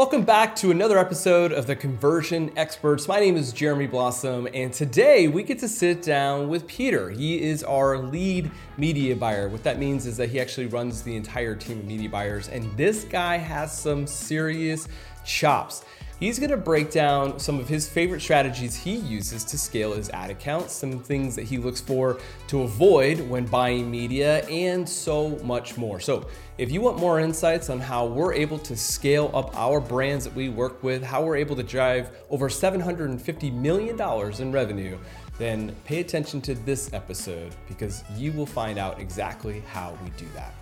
Welcome back to another episode of the Conversion Experts. My name is Jeremy Blossom, and today we get to sit down with Peter. He is our lead media buyer. What that means is that he actually runs the entire team of media buyers, and this guy has some serious chops. He's going to break down some of his favorite strategies he uses to scale his ad accounts, some things that he looks for to avoid when buying media, and so much more. So, if you want more insights on how we're able to scale up our brands that we work with, how we're able to drive over $750 million in revenue, then pay attention to this episode because you will find out exactly how we do that.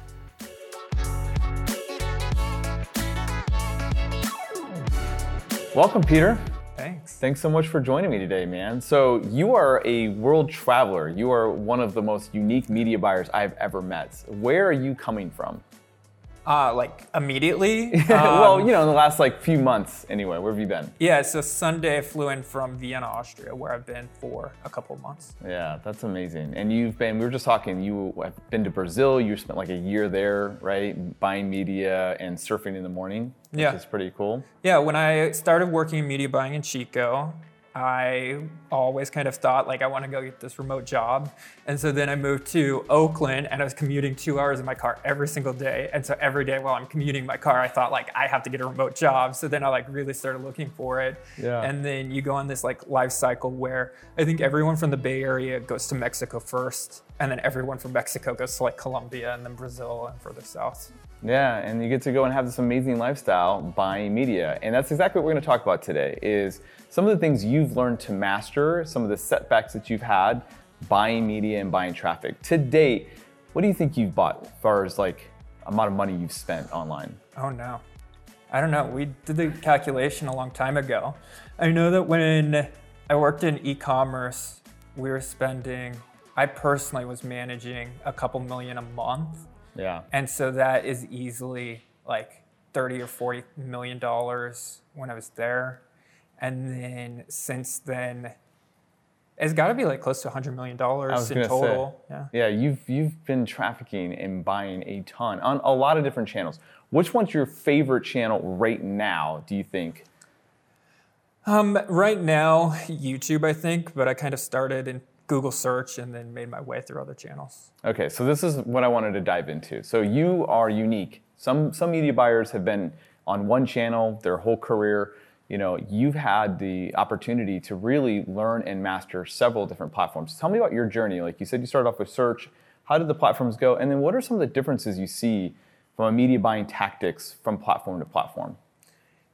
Welcome, Peter. Thanks. Thanks so much for joining me today, man. So, you are a world traveler. You are one of the most unique media buyers I've ever met. Where are you coming from? Uh, like immediately? well, Um, you know, in the last like few months anyway. Where have you been? Yeah, so Sunday I flew in from Vienna, Austria, where I've been for a couple of months. Yeah, that's amazing. And you've been, we were just talking, you have been to Brazil. You spent like a year there, right? Buying media and surfing in the morning. Which Yeah. is pretty cool. Yeah, when I started working in media buying in Chico, I always kind of thought like I want to go get this remote job. And so then I moved to Oakland and I was commuting two hours in my car every single day. And so every day while I'm commuting my car, I thought like I have to get a remote job. So then I like really started looking for it. Yeah. And then you go on this like life cycle where I think everyone from the Bay Area goes to Mexico first. And then everyone from Mexico goes to like Colombia and then Brazil and further south. Yeah, and you get to go and have this amazing lifestyle buying media. And that's exactly what we're going to talk about today is some of the things you've learned to master, some of the setbacks that you've had buying media and buying traffic. To date, what do you think you've bought as far as like amount of money you've spent online? Oh no. I don't know. We did the calculation a long time ago. I know that when I worked in e commerce, we were spending, I personally was managing a couple million a month. Yeah. And so that is easily like 30 or 40 million dollars when I was there. And then since then, it's got to be like close to 100 million dollars in total. say, Yeah. yeah, you've you've been trafficking and buying a ton on a lot of different channels. Which one's your favorite channel right now? Do you think? Um, right now, YouTube, I think, but I kind of started in Google search and then made my way through other channels. Okay, so this is what I wanted to dive into. So you are unique. Some some media buyers have been on one channel their whole career. You know, you've had the opportunity to really learn and master several different platforms. Tell me about your journey. Like you said, you started off with search. How did the platforms go? And then what are some of the differences you see from a media buying tactics from platform to platform?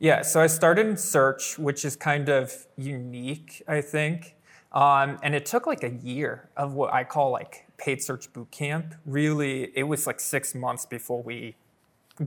Yeah, so I started in search, which is kind of unique, I think. Um, and it took like a year of what I call like paid search boot camp. Really, it was like six months before we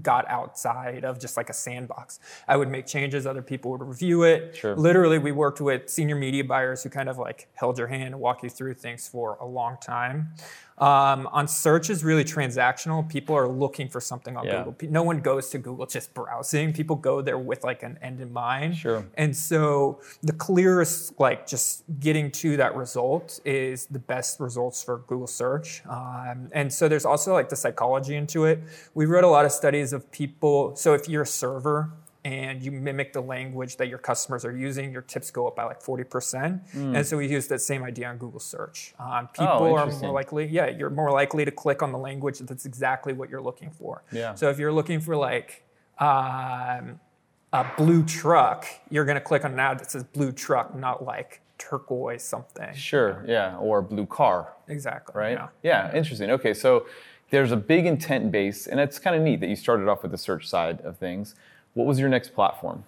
got outside of just like a sandbox. I would make changes, other people would review it. Sure. Literally, we worked with senior media buyers who kind of like held your hand and walk you through things for a long time. Um, on search is really transactional. People are looking for something on Yeah. Google. No one goes to Google just browsing. People go there with like an end in mind. Sure. And so the clearest, like just getting to that result is the best results for Google search. Um, and so there's also like the psychology into it. We read a lot of studies of people. So if you're a server, and you mimic the language that your customers are using, your tips go up by like 40%. And so we use that same idea on Google search. Um, people are. Oh, interesting. more likely, yeah, you're more likely to click on the language that's exactly what you're looking for. Yeah. So if you're looking for like um, a blue truck, you're gonna click on an ad that says blue truck, not like turquoise something. Sure, yeah, or blue car. Exactly. right? Yeah. Yeah, interesting. Okay, so there's a big intent base, and it's kind of neat that you started off with the search side of things. What was your next platform?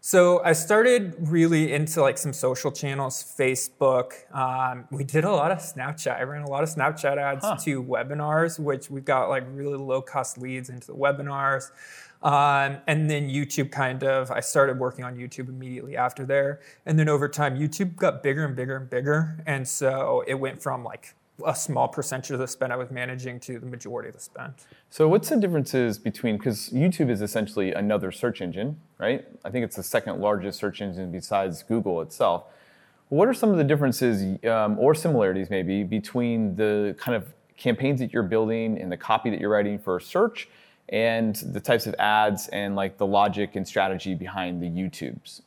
So I started really into like some social channels, Facebook. Um, we did a lot of Snapchat. I ran a lot of Snapchat ads Huh. to webinars, which we got like really low cost leads into the webinars. Um, and then YouTube kind of, I started working on YouTube immediately after there. And then over time, YouTube got bigger and bigger and bigger. And so it went from like a small percentage of the spend I was managing to the majority of the spend. So, what's the differences between because YouTube is essentially another search engine, right? I think it's the second largest search engine besides Google itself. What are some of the differences um, or similarities, maybe, between the kind of campaigns that you're building and the copy that you're writing for search and the types of ads and like the logic and strategy behind the YouTubes?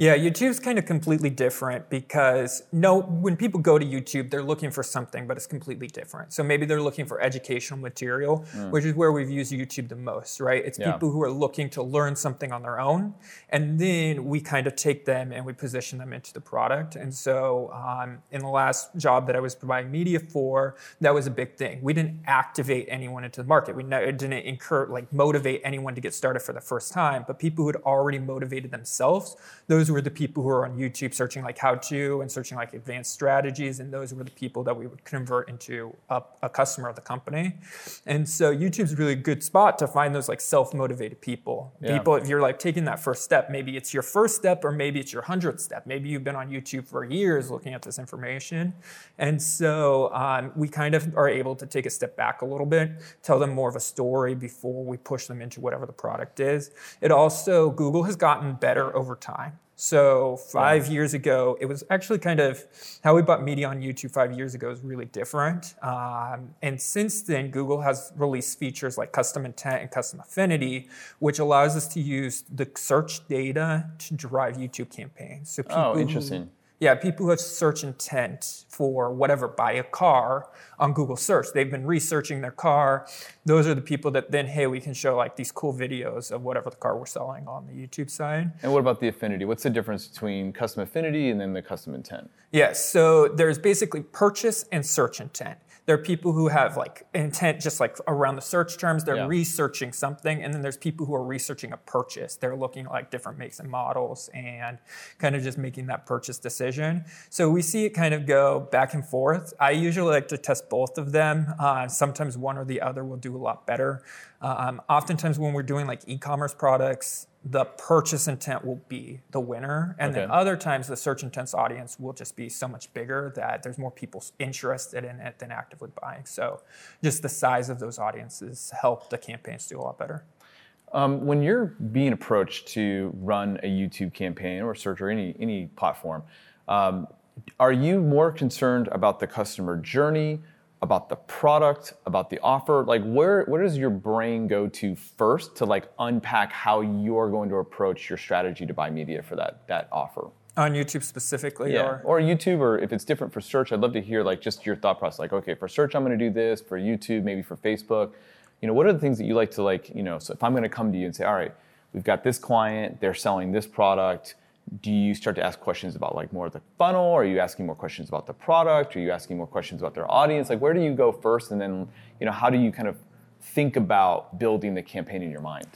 Yeah, YouTube's kind of completely different because no, when people go to YouTube, they're looking for something, but it's completely different. So maybe they're looking for educational material, mm. which is where we've used YouTube the most, right? It's yeah. people who are looking to learn something on their own, and then we kind of take them and we position them into the product. And so, um, in the last job that I was providing media for, that was a big thing. We didn't activate anyone into the market. We didn't incur like motivate anyone to get started for the first time, but people who had already motivated themselves, those those were the people who are on YouTube searching like how to and searching like advanced strategies, and those were the people that we would convert into a, a customer of the company. And so YouTube's a really good spot to find those like self-motivated people. Yeah. People, if you're like taking that first step, maybe it's your first step or maybe it's your hundredth step. Maybe you've been on YouTube for years looking at this information. And so um, we kind of are able to take a step back a little bit, tell them more of a story before we push them into whatever the product is. It also, Google has gotten better over time. So five yeah. years ago, it was actually kind of how we bought media on YouTube five years ago is really different. Um, and since then, Google has released features like custom intent and custom affinity, which allows us to use the search data to drive YouTube campaigns. So oh, interesting. Yeah, people who have search intent for whatever, buy a car on Google search. They've been researching their car. Those are the people that then, hey, we can show like these cool videos of whatever the car we're selling on the YouTube side. And what about the affinity? What's the difference between custom affinity and then the custom intent? Yes, so there's basically purchase and search intent. There are people who have like intent just like around the search terms. They're yeah. researching something. And then there's people who are researching a purchase. They're looking at like different makes and models and kind of just making that purchase decision. So we see it kind of go back and forth. I usually like to test both of them. Uh, sometimes one or the other will do a lot better. Um, oftentimes when we're doing like e-commerce products, the purchase intent will be the winner. And okay. then other times the search intents audience will just be so much bigger that there's more people interested in it than actively buying. So just the size of those audiences help the campaigns do a lot better. Um, when you're being approached to run a YouTube campaign or search or any any platform, um, are you more concerned about the customer journey, about the product, about the offer? Like where where does your brain go to first to like unpack how you're going to approach your strategy to buy media for that that offer? On YouTube specifically, yeah. or or YouTube, or if it's different for search, I'd love to hear like just your thought process. Like, okay, for search, I'm going to do this. For YouTube, maybe for Facebook, you know, what are the things that you like to like? You know, so if I'm going to come to you and say, all right, we've got this client, they're selling this product do you start to ask questions about like more of the funnel? Or are you asking more questions about the product? Are you asking more questions about their audience? Like where do you go first? And then, you know, how do you kind of think about building the campaign in your mind?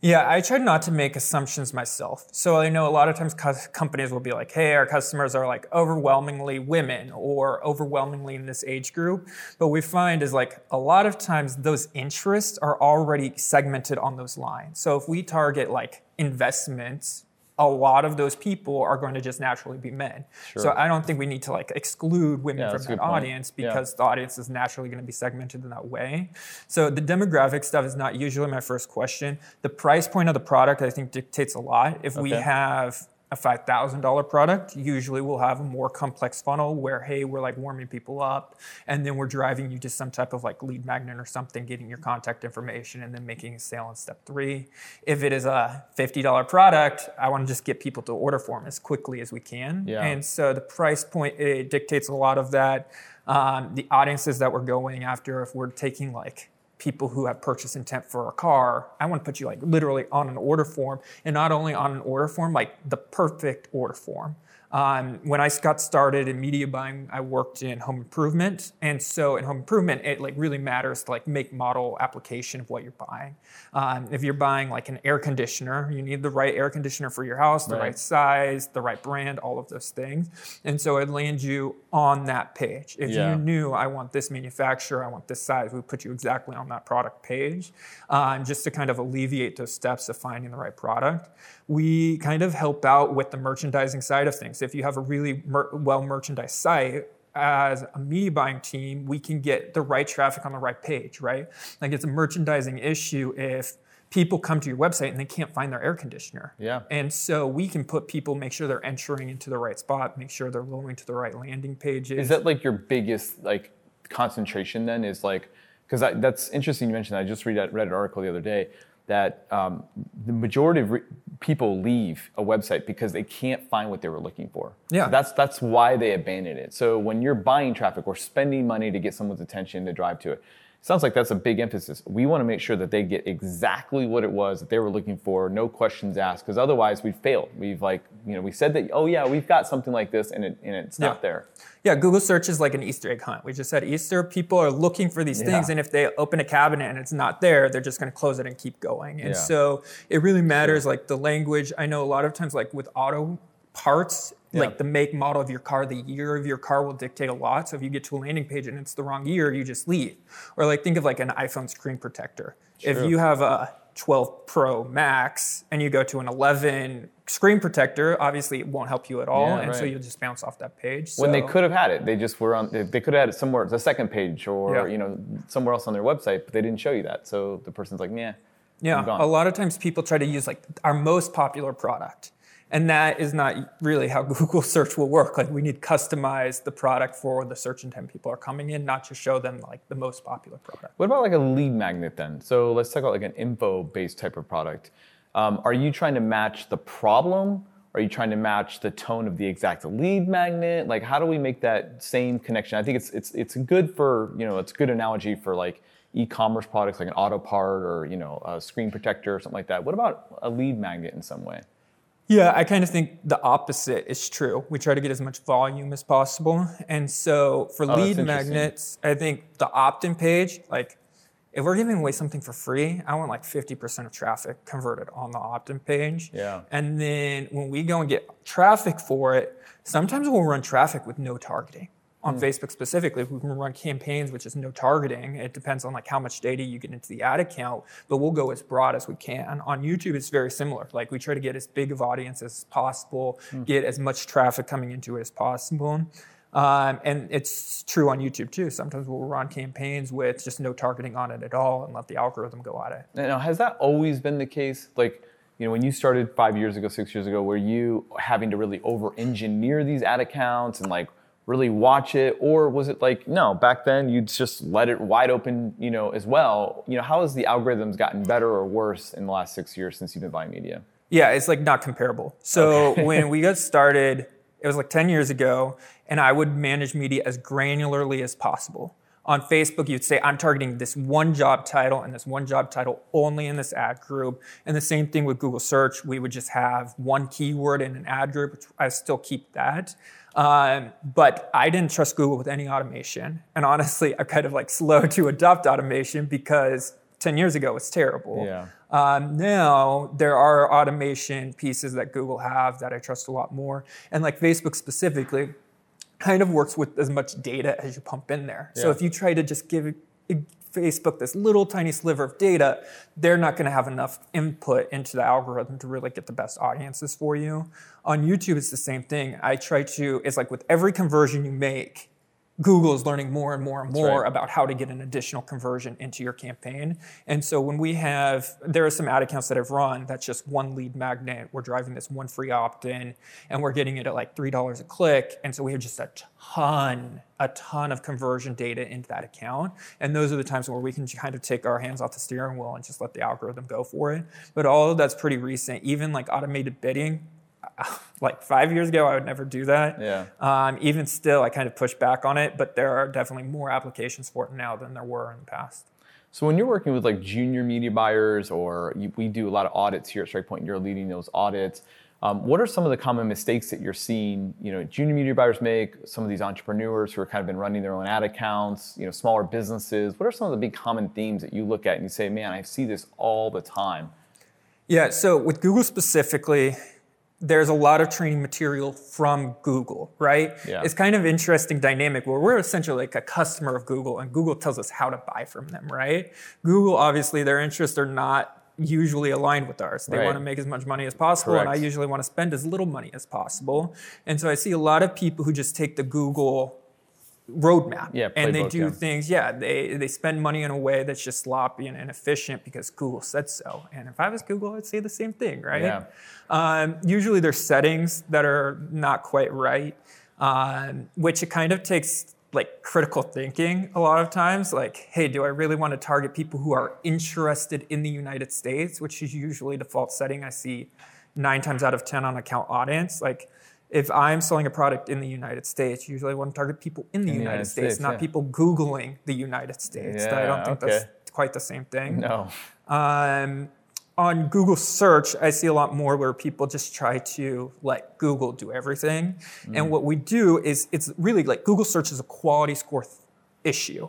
Yeah, I try not to make assumptions myself. So I know a lot of times companies will be like, hey, our customers are like overwhelmingly women or overwhelmingly in this age group. But we find is like a lot of times those interests are already segmented on those lines. So if we target like investments a lot of those people are going to just naturally be men. Sure. So I don't think we need to like exclude women yeah, from that audience because yeah. the audience is naturally going to be segmented in that way. So the demographic stuff is not usually my first question. The price point of the product I think dictates a lot. If okay. we have a $5,000 product, usually we'll have a more complex funnel where, hey, we're like warming people up and then we're driving you to some type of like lead magnet or something, getting your contact information and then making a sale in step three. If it is a $50 product, I want to just get people to order form as quickly as we can. Yeah. And so the price point, it dictates a lot of that. Um, the audiences that we're going after, if we're taking like people who have purchase intent for a car. I want to put you like literally on an order form and not only on an order form, like the perfect order form. Um, when I got started in media buying, I worked in home improvement, and so in home improvement, it like really matters to like make model application of what you're buying. Um, if you're buying like an air conditioner, you need the right air conditioner for your house, the right. right size, the right brand, all of those things. And so it lands you on that page. If yeah. you knew I want this manufacturer, I want this size, we put you exactly on that product page, um, just to kind of alleviate those steps of finding the right product we kind of help out with the merchandising side of things. If you have a really mer- well merchandised site, as a media buying team, we can get the right traffic on the right page, right? Like it's a merchandising issue if people come to your website and they can't find their air conditioner. Yeah. And so we can put people, make sure they're entering into the right spot, make sure they're going to the right landing pages. Is that like your biggest like concentration then is like because that's interesting. You mentioned. That. I just read read an article the other day that um, the majority of re- people leave a website because they can't find what they were looking for. Yeah. So that's that's why they abandon it. So when you're buying traffic or spending money to get someone's attention to drive to it, sounds like that's a big emphasis. We want to make sure that they get exactly what it was that they were looking for, no questions asked, because otherwise we failed. We've like, you know, we said that, oh yeah, we've got something like this, and, it, and it's not there. Yeah, Google search is like an Easter egg hunt. We just said Easter, people are looking for these things, and if they open a cabinet and it's not there, they're just going to close it and keep going. And Yeah. so it really matters, like the language. I know a lot of times, like with auto parts, Yeah. like the make, model of your car, the year of your car will dictate a lot. So if you get to a landing page and it's the wrong year, you just leave. Or like think of like an iPhone screen protector. If you have a 12 Pro Max and you go to an 11 screen protector, obviously it won't help you at all, Yeah, and so you'll just bounce off that page. when they could have had it. They just were on. They they could have had it somewhere, the second page, or Yeah. you know, somewhere else on their website, but they didn't show you that. So the person's like, yeah, Yeah, a lot of times people try to use like our most popular product. And that is not really how Google search will work. Like we need to customize the product for the search intent people are coming in, not just show them like the most popular product. What about like a lead magnet then? So let's talk about like an info-based type of product. Um, are you trying to match the problem? Are you trying to match the tone of the exact lead magnet? Like, how do we make that same connection? I think it's it's it's good for you know it's a good analogy for like e-commerce products like an auto part or you know a screen protector or something like that. What about a lead magnet in some way? Yeah, I kind of think the opposite is true. We try to get as much volume as possible. And so for Oh, lead magnets, I think the opt in page, like if we're giving away something for free, I want like 50% of traffic converted on the opt in page. Yeah. And then when we go and get traffic for it, sometimes we'll run traffic with no targeting. On Hmm. Facebook specifically, we can run campaigns which is no targeting. It depends on like how much data you get into the ad account, but we'll go as broad as we can. On YouTube, it's very similar. Like we try to get as big of audience as possible, Hmm. get as much traffic coming into it as possible. Um, and it's true on YouTube too. Sometimes we'll run campaigns with just no targeting on it at all and let the algorithm go at it. Now, has that always been the case? Like, you know, when you started five years ago, six years ago, were you having to really over-engineer these ad accounts and like really watch it, or was it like no? Back then, you'd just let it wide open, you know, as well. You know, how has the algorithms gotten better or worse in the last six years since you've been buying media? Yeah, it's like not comparable. So when we got started, it was like 10 years ago, and I would manage media as granularly as possible. On Facebook, you'd say, I'm targeting this one job title and this one job title only in this ad group. And the same thing with Google search. We would just have one keyword in an ad group, which I still keep that. Um, but I didn't trust Google with any automation. And honestly, I'm kind of like slow to adopt automation because 10 years ago it was terrible. Yeah. Um, now there are automation pieces that Google have that I trust a lot more, and like Facebook specifically, kind of works with as much data as you pump in there. So if you try to just give Facebook this little tiny sliver of data, they're not going to have enough input into the algorithm to really get the best audiences for you. On YouTube, it's the same thing. I try to. It's like with every conversion you make. Google is learning more and more and more right. about how to get an additional conversion into your campaign. And so when we have, there are some ad accounts that I've run that's just one lead magnet. We're driving this one free opt in and we're getting it at like $3 a click. And so we have just a ton, a ton of conversion data into that account. And those are the times where we can kind of take our hands off the steering wheel and just let the algorithm go for it. But all of that's pretty recent. Even like automated bidding, like five years ago, I would never do that. Yeah. Um, even still, I kind of push back on it, but there are definitely more applications for it now than there were in the past. So when you're working with like junior media buyers, or you, we do a lot of audits here at StrikePoint, you're leading those audits. Um, what are some of the common mistakes that you're seeing, you know, junior media buyers make? Some of these entrepreneurs who are kind of been running their own ad accounts, you know, smaller businesses. What are some of the big common themes that you look at and you say, man, I see this all the time? Yeah, so with Google specifically, there's a lot of training material from Google, right? Yeah. It's kind of interesting dynamic where we're essentially like a customer of Google and Google tells us how to buy from them, right? Google, obviously, their interests are not usually aligned with ours. They Right. want to make as much money as possible, and I usually want to spend as little money as possible. And so I see a lot of people who just take the Google roadmap Yeah, and they do yeah. things yeah they they spend money in a way that's just sloppy and inefficient because google said so and if i was google i'd say the same thing right Yeah. um, usually there's settings that are not quite right um, which it kind of takes like critical thinking a lot of times like hey do i really want to target people who are interested in the united states which is usually default setting i see nine times out of ten on account audience like if i'm selling a product in the united states usually i want to target people in the, In united, United states, States, not yeah. people googling the united states i don't think okay. that's quite the same thing No. um, on Google search, I see a lot more where people just try to let Google do everything. Mm. And what we do is it's really like Google search is a quality score th- issue.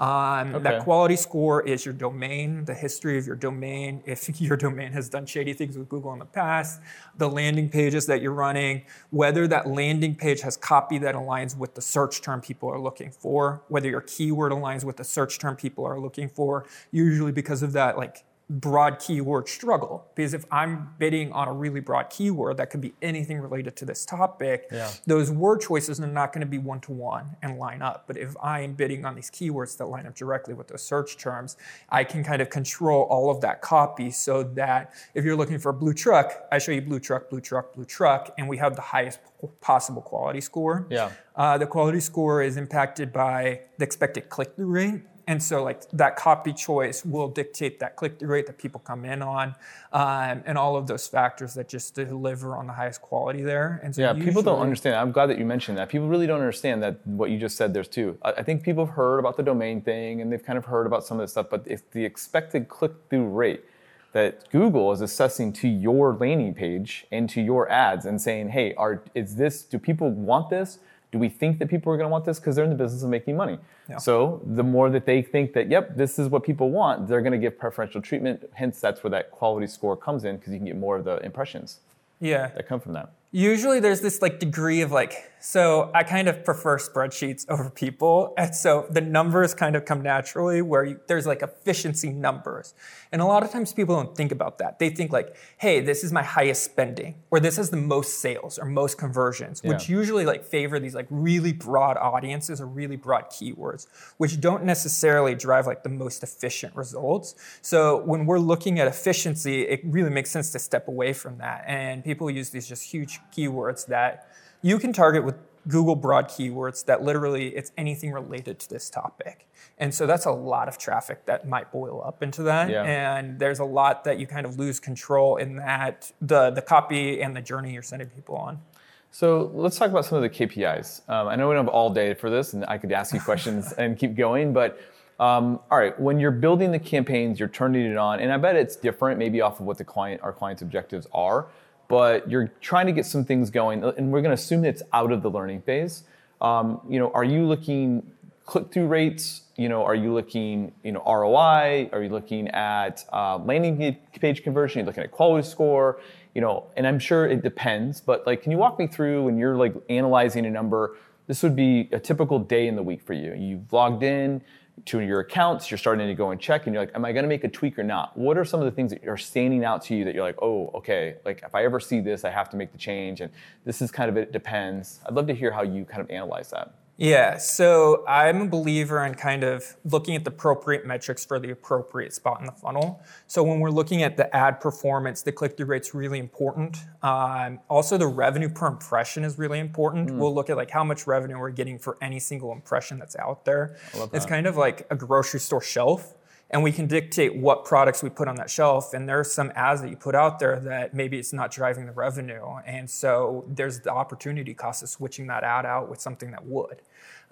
Um, That quality score is your domain, the history of your domain, if your domain has done shady things with Google in the past, the landing pages that you're running, whether that landing page has copy that aligns with the search term people are looking for, whether your keyword aligns with the search term people are looking for, usually because of that like broad keyword struggle because if I'm bidding on a really broad keyword that could be anything related to this topic, Yeah. those word choices are not going to be one to one and line up. But if I am bidding on these keywords that line up directly with those search terms, I can kind of control all of that copy so that if you're looking for a blue truck, I show you blue truck, blue truck, blue truck, and we have the highest possible quality score. Yeah. Uh, the quality score is impacted by the expected click-through rate. And so, like that copy choice will dictate that click-through rate that people come in on, um, and all of those factors that just deliver on the highest quality there. And so, Yeah, people don't understand. I'm glad that you mentioned that. People really don't understand that what you just said there's two. I think people have heard about the domain thing and they've kind of heard about some of this stuff, but it's the expected click-through rate that Google is assessing to your landing page and to your ads and saying, hey, are is this do people want this? Do we think that people are going to want this? Because they're in the business of making money. Yeah. So the more that they think that, yep, this is what people want, they're going to give preferential treatment. Hence, that's where that quality score comes in because you can get more of the impressions Yeah. that come from that. Usually there's this like degree of like, so I kind of prefer spreadsheets over people. And so the numbers kind of come naturally where you, there's like efficiency numbers. And a lot of times people don't think about that. They think like, hey, this is my highest spending or this has the most sales or most conversions, which usually like favor these like really broad audiences or really broad keywords, which don't necessarily drive like the most efficient results. So when we're looking at efficiency, it really makes sense to step away from that. And people use these just huge keywords that you can target with Google broad keywords that literally it's anything related to this topic. And so that's a lot of traffic that might boil up into that. Yeah. And there's a lot that you kind of lose control in that the the copy and the journey you're sending people on. So let's talk about some of the KPIs. Um, I know we don't have all day for this, and I could ask you questions and keep going. But um, all right, when you're building the campaigns, you're turning it on, and I bet it's different, maybe off of what the client, our client's objectives are. But you're trying to get some things going, and we're going to assume it's out of the learning phase. Um, you know, are you looking click-through rates? You know, are you looking, you know, ROI? Are you looking at uh, landing page conversion? Are you looking at quality score? You know, and I'm sure it depends. But like, can you walk me through when you're like analyzing a number? This would be a typical day in the week for you. You've logged in to your accounts. You're starting to go and check, and you're like, "Am I going to make a tweak or not?" What are some of the things that are standing out to you that you're like, "Oh, okay. Like, if I ever see this, I have to make the change." And this is kind of it depends. I'd love to hear how you kind of analyze that. Yeah, so I'm a believer in kind of looking at the appropriate metrics for the appropriate spot in the funnel. So when we're looking at the ad performance, the click through rate's really important. Um, also, the revenue per impression is really important. We'll look at like how much revenue we're getting for any single impression that's out there. It's kind of like a grocery store shelf and we can dictate what products we put on that shelf and there are some ads that you put out there that maybe it's not driving the revenue and so there's the opportunity cost of switching that ad out with something that would.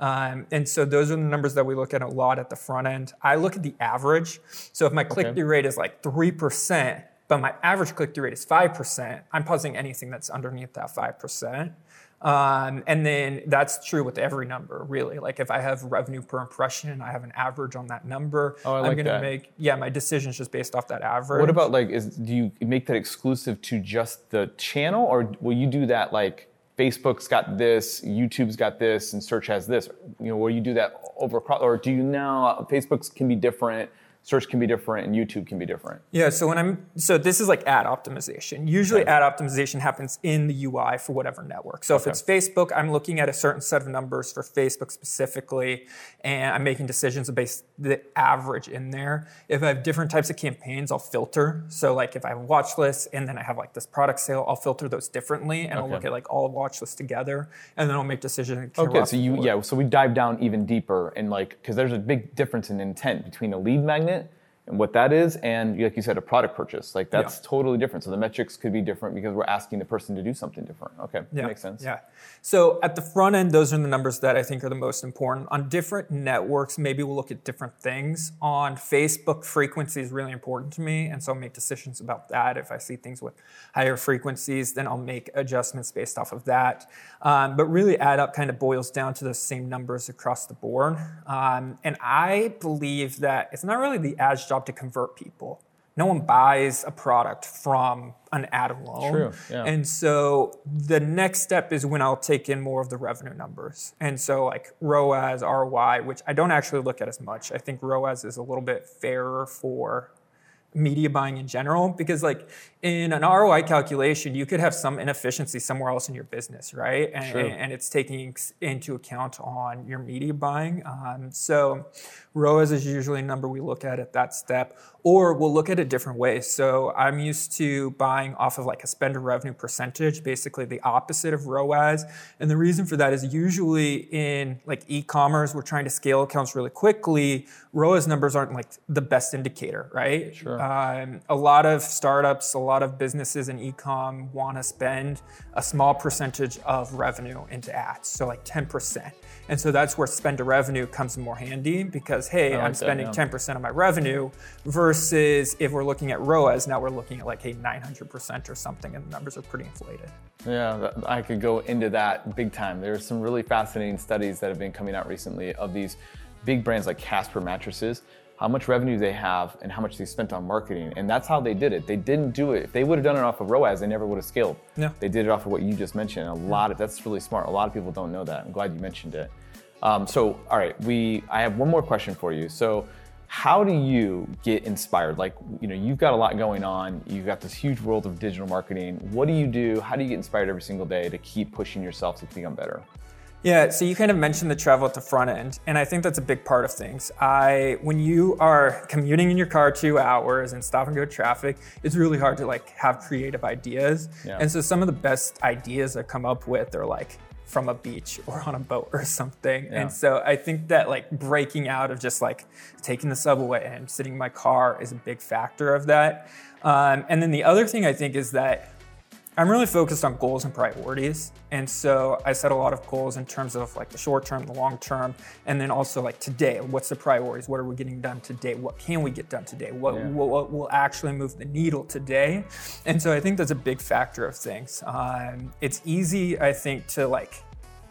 Um, and so those are the numbers that we look at a lot at the front end. I look at the average. So if my click-through rate is like 3% but my average click-through rate is 5% i'm pausing anything that's underneath that 5% um, and then that's true with every number, really. Like if I have revenue per impression, and I have an average on that number. Oh, I am like gonna that. make yeah, my decision's just based off that average. What about like, is do you make that exclusive to just the channel, or will you do that like Facebook's got this, YouTube's got this, and search has this? You know, will you do that over, or do you now Facebook's can be different, search can be different and YouTube can be different. Yeah, so when I'm so this is like ad optimization. Usually ad optimization happens in the UI for whatever network. So if it's Facebook, I'm looking at a certain set of numbers for Facebook specifically and I'm making decisions based the average in there. If I have different types of campaigns, I'll filter. So like if I have watch lists and then I have like this product sale, I'll filter those differently and I'll look at like all watch lists together and then I'll make decisions. Okay, so you yeah, so we dive down even deeper and like because there's a big difference in intent between a lead magnet and what that is, and like you said, a product purchase. Like that's Yeah. totally different. So the metrics could be different because we're asking the person to do something different. Okay, Yeah, that makes sense. Yeah. So at the front end, those are the numbers that I think are the most important. On different networks, maybe we'll look at different things. On Facebook, frequency is really important to me, and so I'll make decisions about that. If I see things with higher frequencies, then I'll make adjustments based off of that. Um, but really, add up kind of boils down to those same numbers across the board. Um, and I believe that it's not really the ad's job to convert people. No one buys a product from an ad alone. True, yeah. And so the next step is when I'll take in more of the revenue numbers. And so like ROAS, ROI, which I don't actually look at as much. I think ROAS is a little bit fairer for media buying in general because like in an ROI calculation you could have some inefficiency somewhere else in your business right? And, True. and it's taking into account on your media buying. Um, so ROAS is usually a number we look at at that step or we'll look at it different ways. So I'm used to buying off of like a spend to revenue percentage basically the opposite of ROAS and the reason for that is usually in like e-commerce we're trying to scale accounts really quickly. ROAS numbers aren't like the best indicator right? Sure. um, a lot of startups, a lot of businesses in e-com want to spend a small percentage of revenue into ads, so like 10%. And so that's where spend to revenue comes more handy because hey, like I'm that, spending yeah. 10% of my revenue versus if we're looking at ROAS, now we're looking at like hey 900% or something, and the numbers are pretty inflated. Yeah, I could go into that big time. There's some really fascinating studies that have been coming out recently of these big brands like Casper mattresses, how much revenue they have and how much they spent on marketing. And that's how they did it. They didn't do it. If they would have done it off of ROAS, they never would have scaled. Yeah. They did it off of what you just mentioned. A lot of that's really smart. A lot of people don't know that. I'm glad you mentioned it. Um, so, all right, we I have one more question for you. So, how do you get inspired? Like, you know, you've got a lot going on. You've got this huge world of digital marketing. What do you do? How do you get inspired every single day to keep pushing yourself to become better? Yeah, so you kind of mentioned the travel at the front end, and I think that's a big part of things. I when you are commuting in your car two hours and stop and go traffic, it's really hard to like have creative ideas. Yeah. And so some of the best ideas I come up with are like from a beach or on a boat or something. Yeah. And so I think that like breaking out of just like taking the subway and sitting in my car is a big factor of that. Um, and then the other thing I think is that I'm really focused on goals and priorities. And so I set a lot of goals in terms of like the short term, the long term, and then also like today, what's the priorities? What are we getting done today? What can we get done today? What, Yeah. what, what will actually move the needle today? And so I think that's a big factor of things. Um, it's easy, I think, to like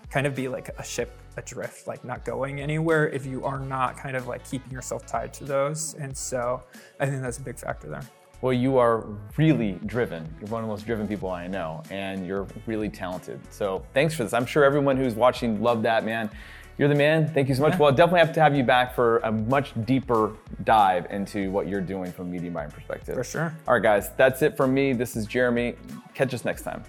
kind of be like a ship adrift, like not going anywhere if you are not kind of like keeping yourself tied to those. And so I think that's a big factor there. Well, you are really driven. You're one of the most driven people I know, and you're really talented. So thanks for this. I'm sure everyone who's watching loved that, man. You're the man. Thank you so much. Yeah. Well, definitely have to have you back for a much deeper dive into what you're doing from a media buying perspective. For sure. All right, guys, that's it from me. This is Jeremy. Catch us next time.